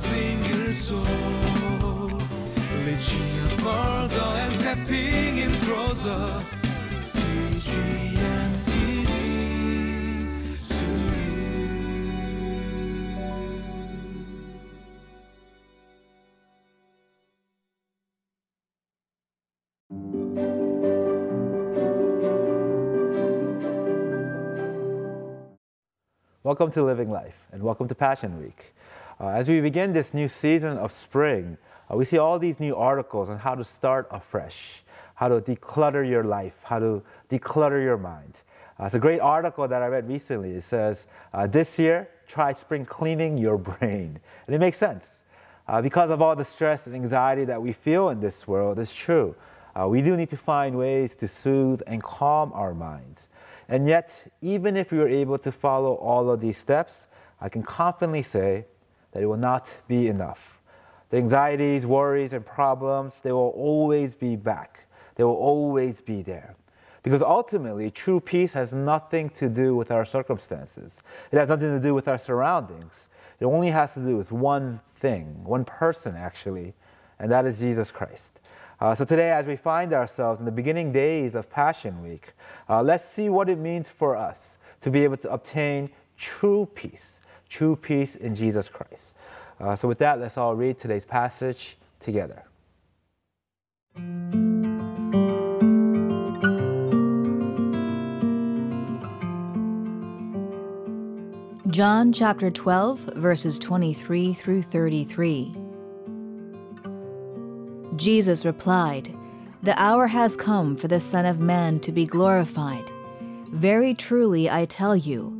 single soul. Reaching stepping in closer. Welcome to Living Life and welcome to Passion Week. Uh, as we begin this new season of spring, uh, we see all these new articles on how to start afresh, how to declutter your life, how to declutter your mind. Uh, it's a great article that I read recently. It says, uh, This year, try spring cleaning your brain. And it makes sense. Uh, because of all the stress and anxiety that we feel in this world, it's true. Uh, we do need to find ways to soothe and calm our minds. And yet, even if we were able to follow all of these steps, I can confidently say that it will not be enough. The anxieties, worries, and problems, they will always be back. They will always be there. Because ultimately, true peace has nothing to do with our circumstances. It has nothing to do with our surroundings. It only has to do with one thing, one person actually, and that is Jesus Christ. Uh, so today, as we find ourselves in the beginning days of Passion Week, uh, let's see what it means for us to be able to obtain true peace, true peace in Jesus Christ. Uh, so with that, let's all read today's passage together. John chapter 12, verses 23 through 33. Jesus replied, The hour has come for the Son of Man to be glorified. Very truly I tell you,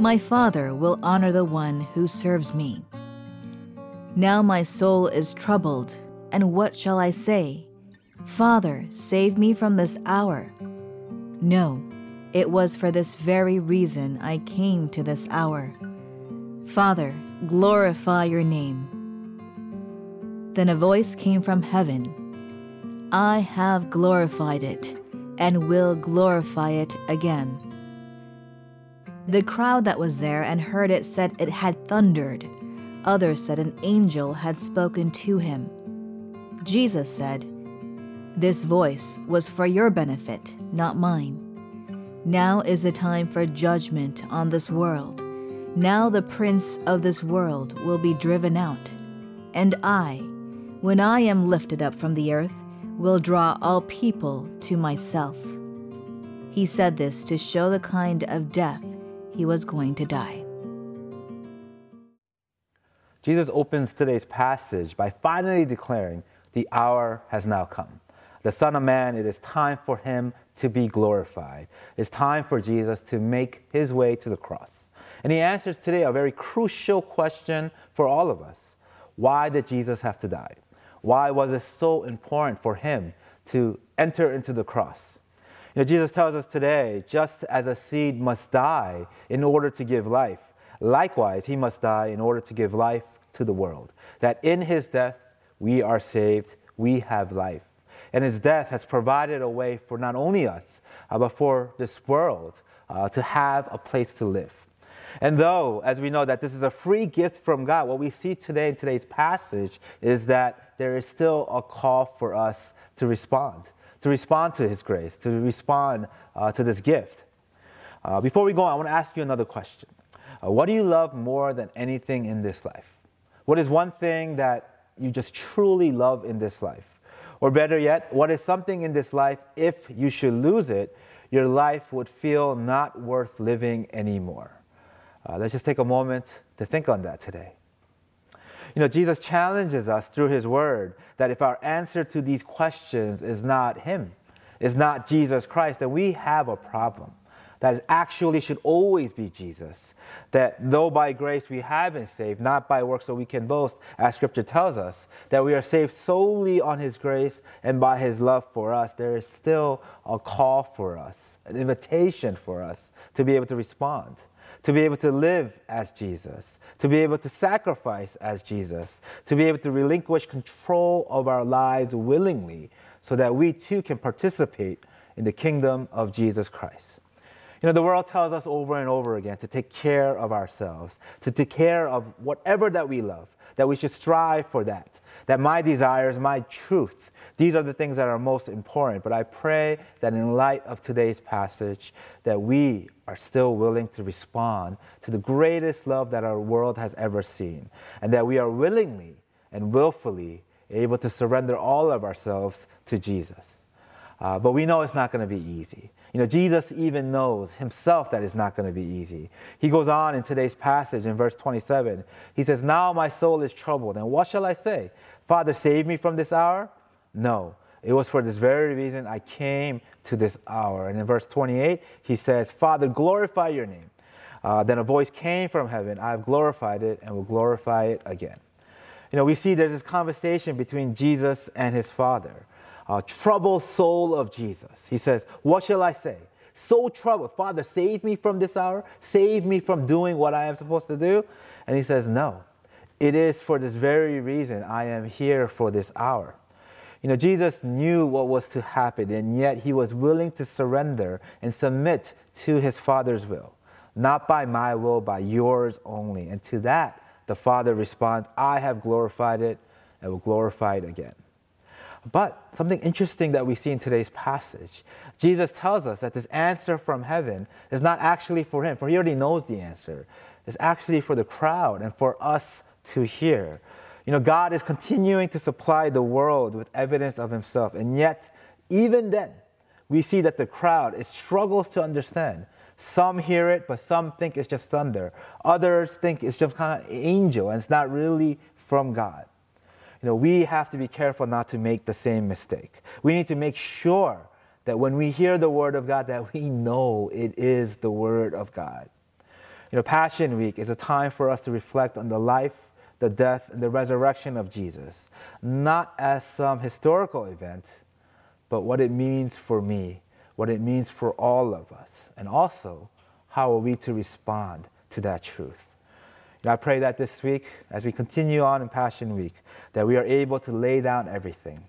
My Father will honor the one who serves me. Now my soul is troubled, and what shall I say? Father, save me from this hour. No, it was for this very reason I came to this hour. Father, glorify your name. Then a voice came from heaven I have glorified it, and will glorify it again. The crowd that was there and heard it said it had thundered. Others said an angel had spoken to him. Jesus said, This voice was for your benefit, not mine. Now is the time for judgment on this world. Now the prince of this world will be driven out. And I, when I am lifted up from the earth, will draw all people to myself. He said this to show the kind of death he was going to die. Jesus opens today's passage by finally declaring, The hour has now come. The Son of Man, it is time for him to be glorified. It's time for Jesus to make his way to the cross. And he answers today a very crucial question for all of us Why did Jesus have to die? Why was it so important for him to enter into the cross? Know, Jesus tells us today, just as a seed must die in order to give life, likewise, he must die in order to give life to the world. That in his death, we are saved, we have life. And his death has provided a way for not only us, uh, but for this world uh, to have a place to live. And though, as we know that this is a free gift from God, what we see today in today's passage is that there is still a call for us to respond, to respond to His grace, to respond uh, to this gift. Uh, before we go on, I want to ask you another question. Uh, what do you love more than anything in this life? What is one thing that you just truly love in this life? Or better yet, what is something in this life, if you should lose it, your life would feel not worth living anymore? Uh, let's just take a moment to think on that today. You know, Jesus challenges us through his word that if our answer to these questions is not him, is not Jesus Christ, then we have a problem. that actually should always be Jesus. That though by grace we have been saved, not by works so we can boast, as scripture tells us, that we are saved solely on his grace and by his love for us, there is still a call for us, an invitation for us to be able to respond, to be able to live as Jesus, to be able to sacrifice as Jesus, to be able to relinquish control of our lives willingly so that we too can participate in the kingdom of Jesus Christ. You know, the world tells us over and over again to take care of ourselves, to take care of whatever that we love, that we should strive for that, that my desires, my truth, these are the things that are most important. But I pray that in light of today's passage, that we are still willing to respond to the greatest love that our world has ever seen, and that we are willingly and willfully able to surrender all of ourselves to Jesus. Uh, but we know it's not going to be easy. You know, Jesus even knows himself that it's not going to be easy. He goes on in today's passage in verse 27. He says, Now my soul is troubled, and what shall I say? Father, save me from this hour? No. It was for this very reason I came to this hour. And in verse 28, he says, Father, glorify your name. Uh, then a voice came from heaven I have glorified it and will glorify it again. You know, we see there's this conversation between Jesus and his Father uh, troubled soul of Jesus. He says, What shall I say? So troubled. Father, save me from this hour. Save me from doing what I am supposed to do. And he says, No. It is for this very reason I am here for this hour. You know, Jesus knew what was to happen, and yet he was willing to surrender and submit to his Father's will. Not by my will, by yours only. And to that, the Father responds, I have glorified it and will glorify it again. But something interesting that we see in today's passage, Jesus tells us that this answer from heaven is not actually for him, for he already knows the answer. It's actually for the crowd and for us to hear. You know, God is continuing to supply the world with evidence of himself, and yet, even then, we see that the crowd it struggles to understand. Some hear it, but some think it's just thunder. Others think it's just kind of angel, and it's not really from God you know, we have to be careful not to make the same mistake. We need to make sure that when we hear the word of God, that we know it is the word of God. You know, Passion Week is a time for us to reflect on the life, the death, and the resurrection of Jesus, not as some historical event, but what it means for me, what it means for all of us, and also how are we to respond to that truth. And I pray that this week, as we continue on in Passion Week, that we are able to lay down everything.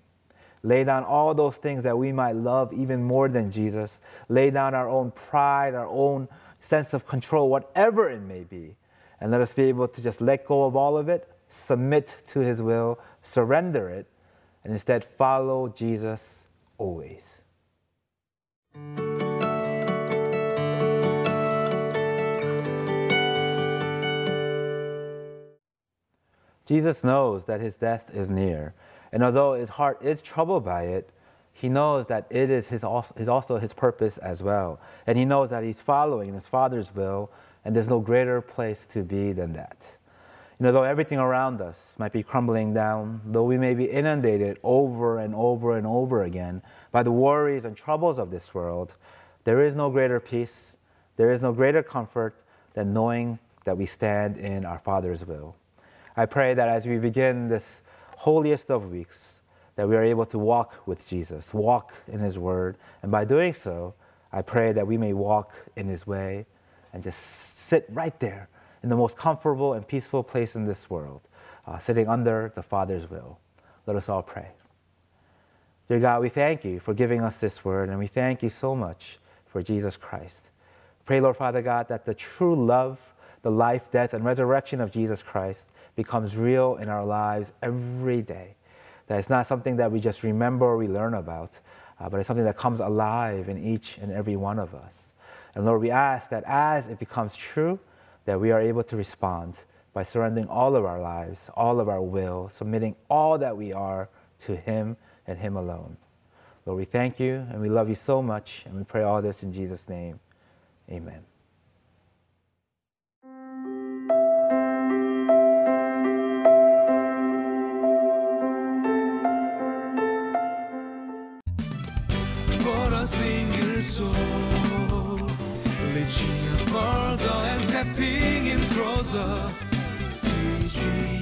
Lay down all those things that we might love even more than Jesus. Lay down our own pride, our own sense of control, whatever it may be. And let us be able to just let go of all of it, submit to His will, surrender it, and instead follow Jesus always. Jesus knows that his death is near. And although his heart is troubled by it, he knows that it is, his, is also his purpose as well. And he knows that he's following his Father's will, and there's no greater place to be than that. You know, though everything around us might be crumbling down, though we may be inundated over and over and over again by the worries and troubles of this world, there is no greater peace, there is no greater comfort than knowing that we stand in our Father's will. I pray that as we begin this holiest of weeks, that we are able to walk with Jesus, walk in His Word. And by doing so, I pray that we may walk in His way and just sit right there in the most comfortable and peaceful place in this world, uh, sitting under the Father's will. Let us all pray. Dear God, we thank you for giving us this word, and we thank you so much for Jesus Christ. Pray, Lord Father God, that the true love, the life, death, and resurrection of Jesus Christ becomes real in our lives every day. That it's not something that we just remember or we learn about, uh, but it's something that comes alive in each and every one of us. And Lord, we ask that as it becomes true, that we are able to respond by surrendering all of our lives, all of our will, submitting all that we are to Him and Him alone. Lord, we thank you and we love you so much, and we pray all this in Jesus' name. Amen. 只要 further and stepping in closer，随时。